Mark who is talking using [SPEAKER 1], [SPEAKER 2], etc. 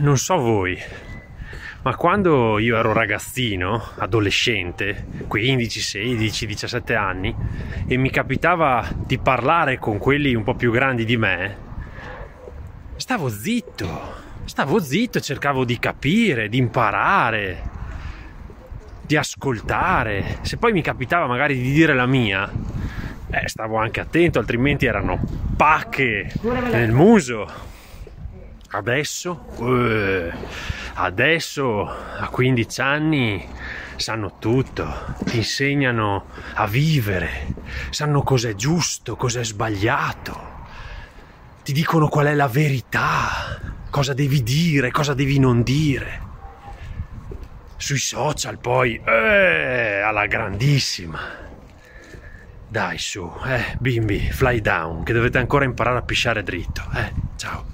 [SPEAKER 1] non so voi, ma quando io ero ragazzino, adolescente, 15, 16, 17 anni, e mi capitava di parlare con quelli un po' più grandi di me, stavo zitto, stavo zitto cercavo di capire, di imparare, di ascoltare. Se poi mi capitava magari di dire la mia, eh, stavo anche attento, altrimenti erano pacche nel muso. Adesso, uh, adesso a 15 anni sanno tutto, ti insegnano a vivere, sanno cos'è giusto, cos'è sbagliato, ti dicono qual è la verità, cosa devi dire, cosa devi non dire. Sui social poi, eh, alla grandissima. Dai su, eh, bimbi, fly down, che dovete ancora imparare a pisciare dritto, eh, ciao.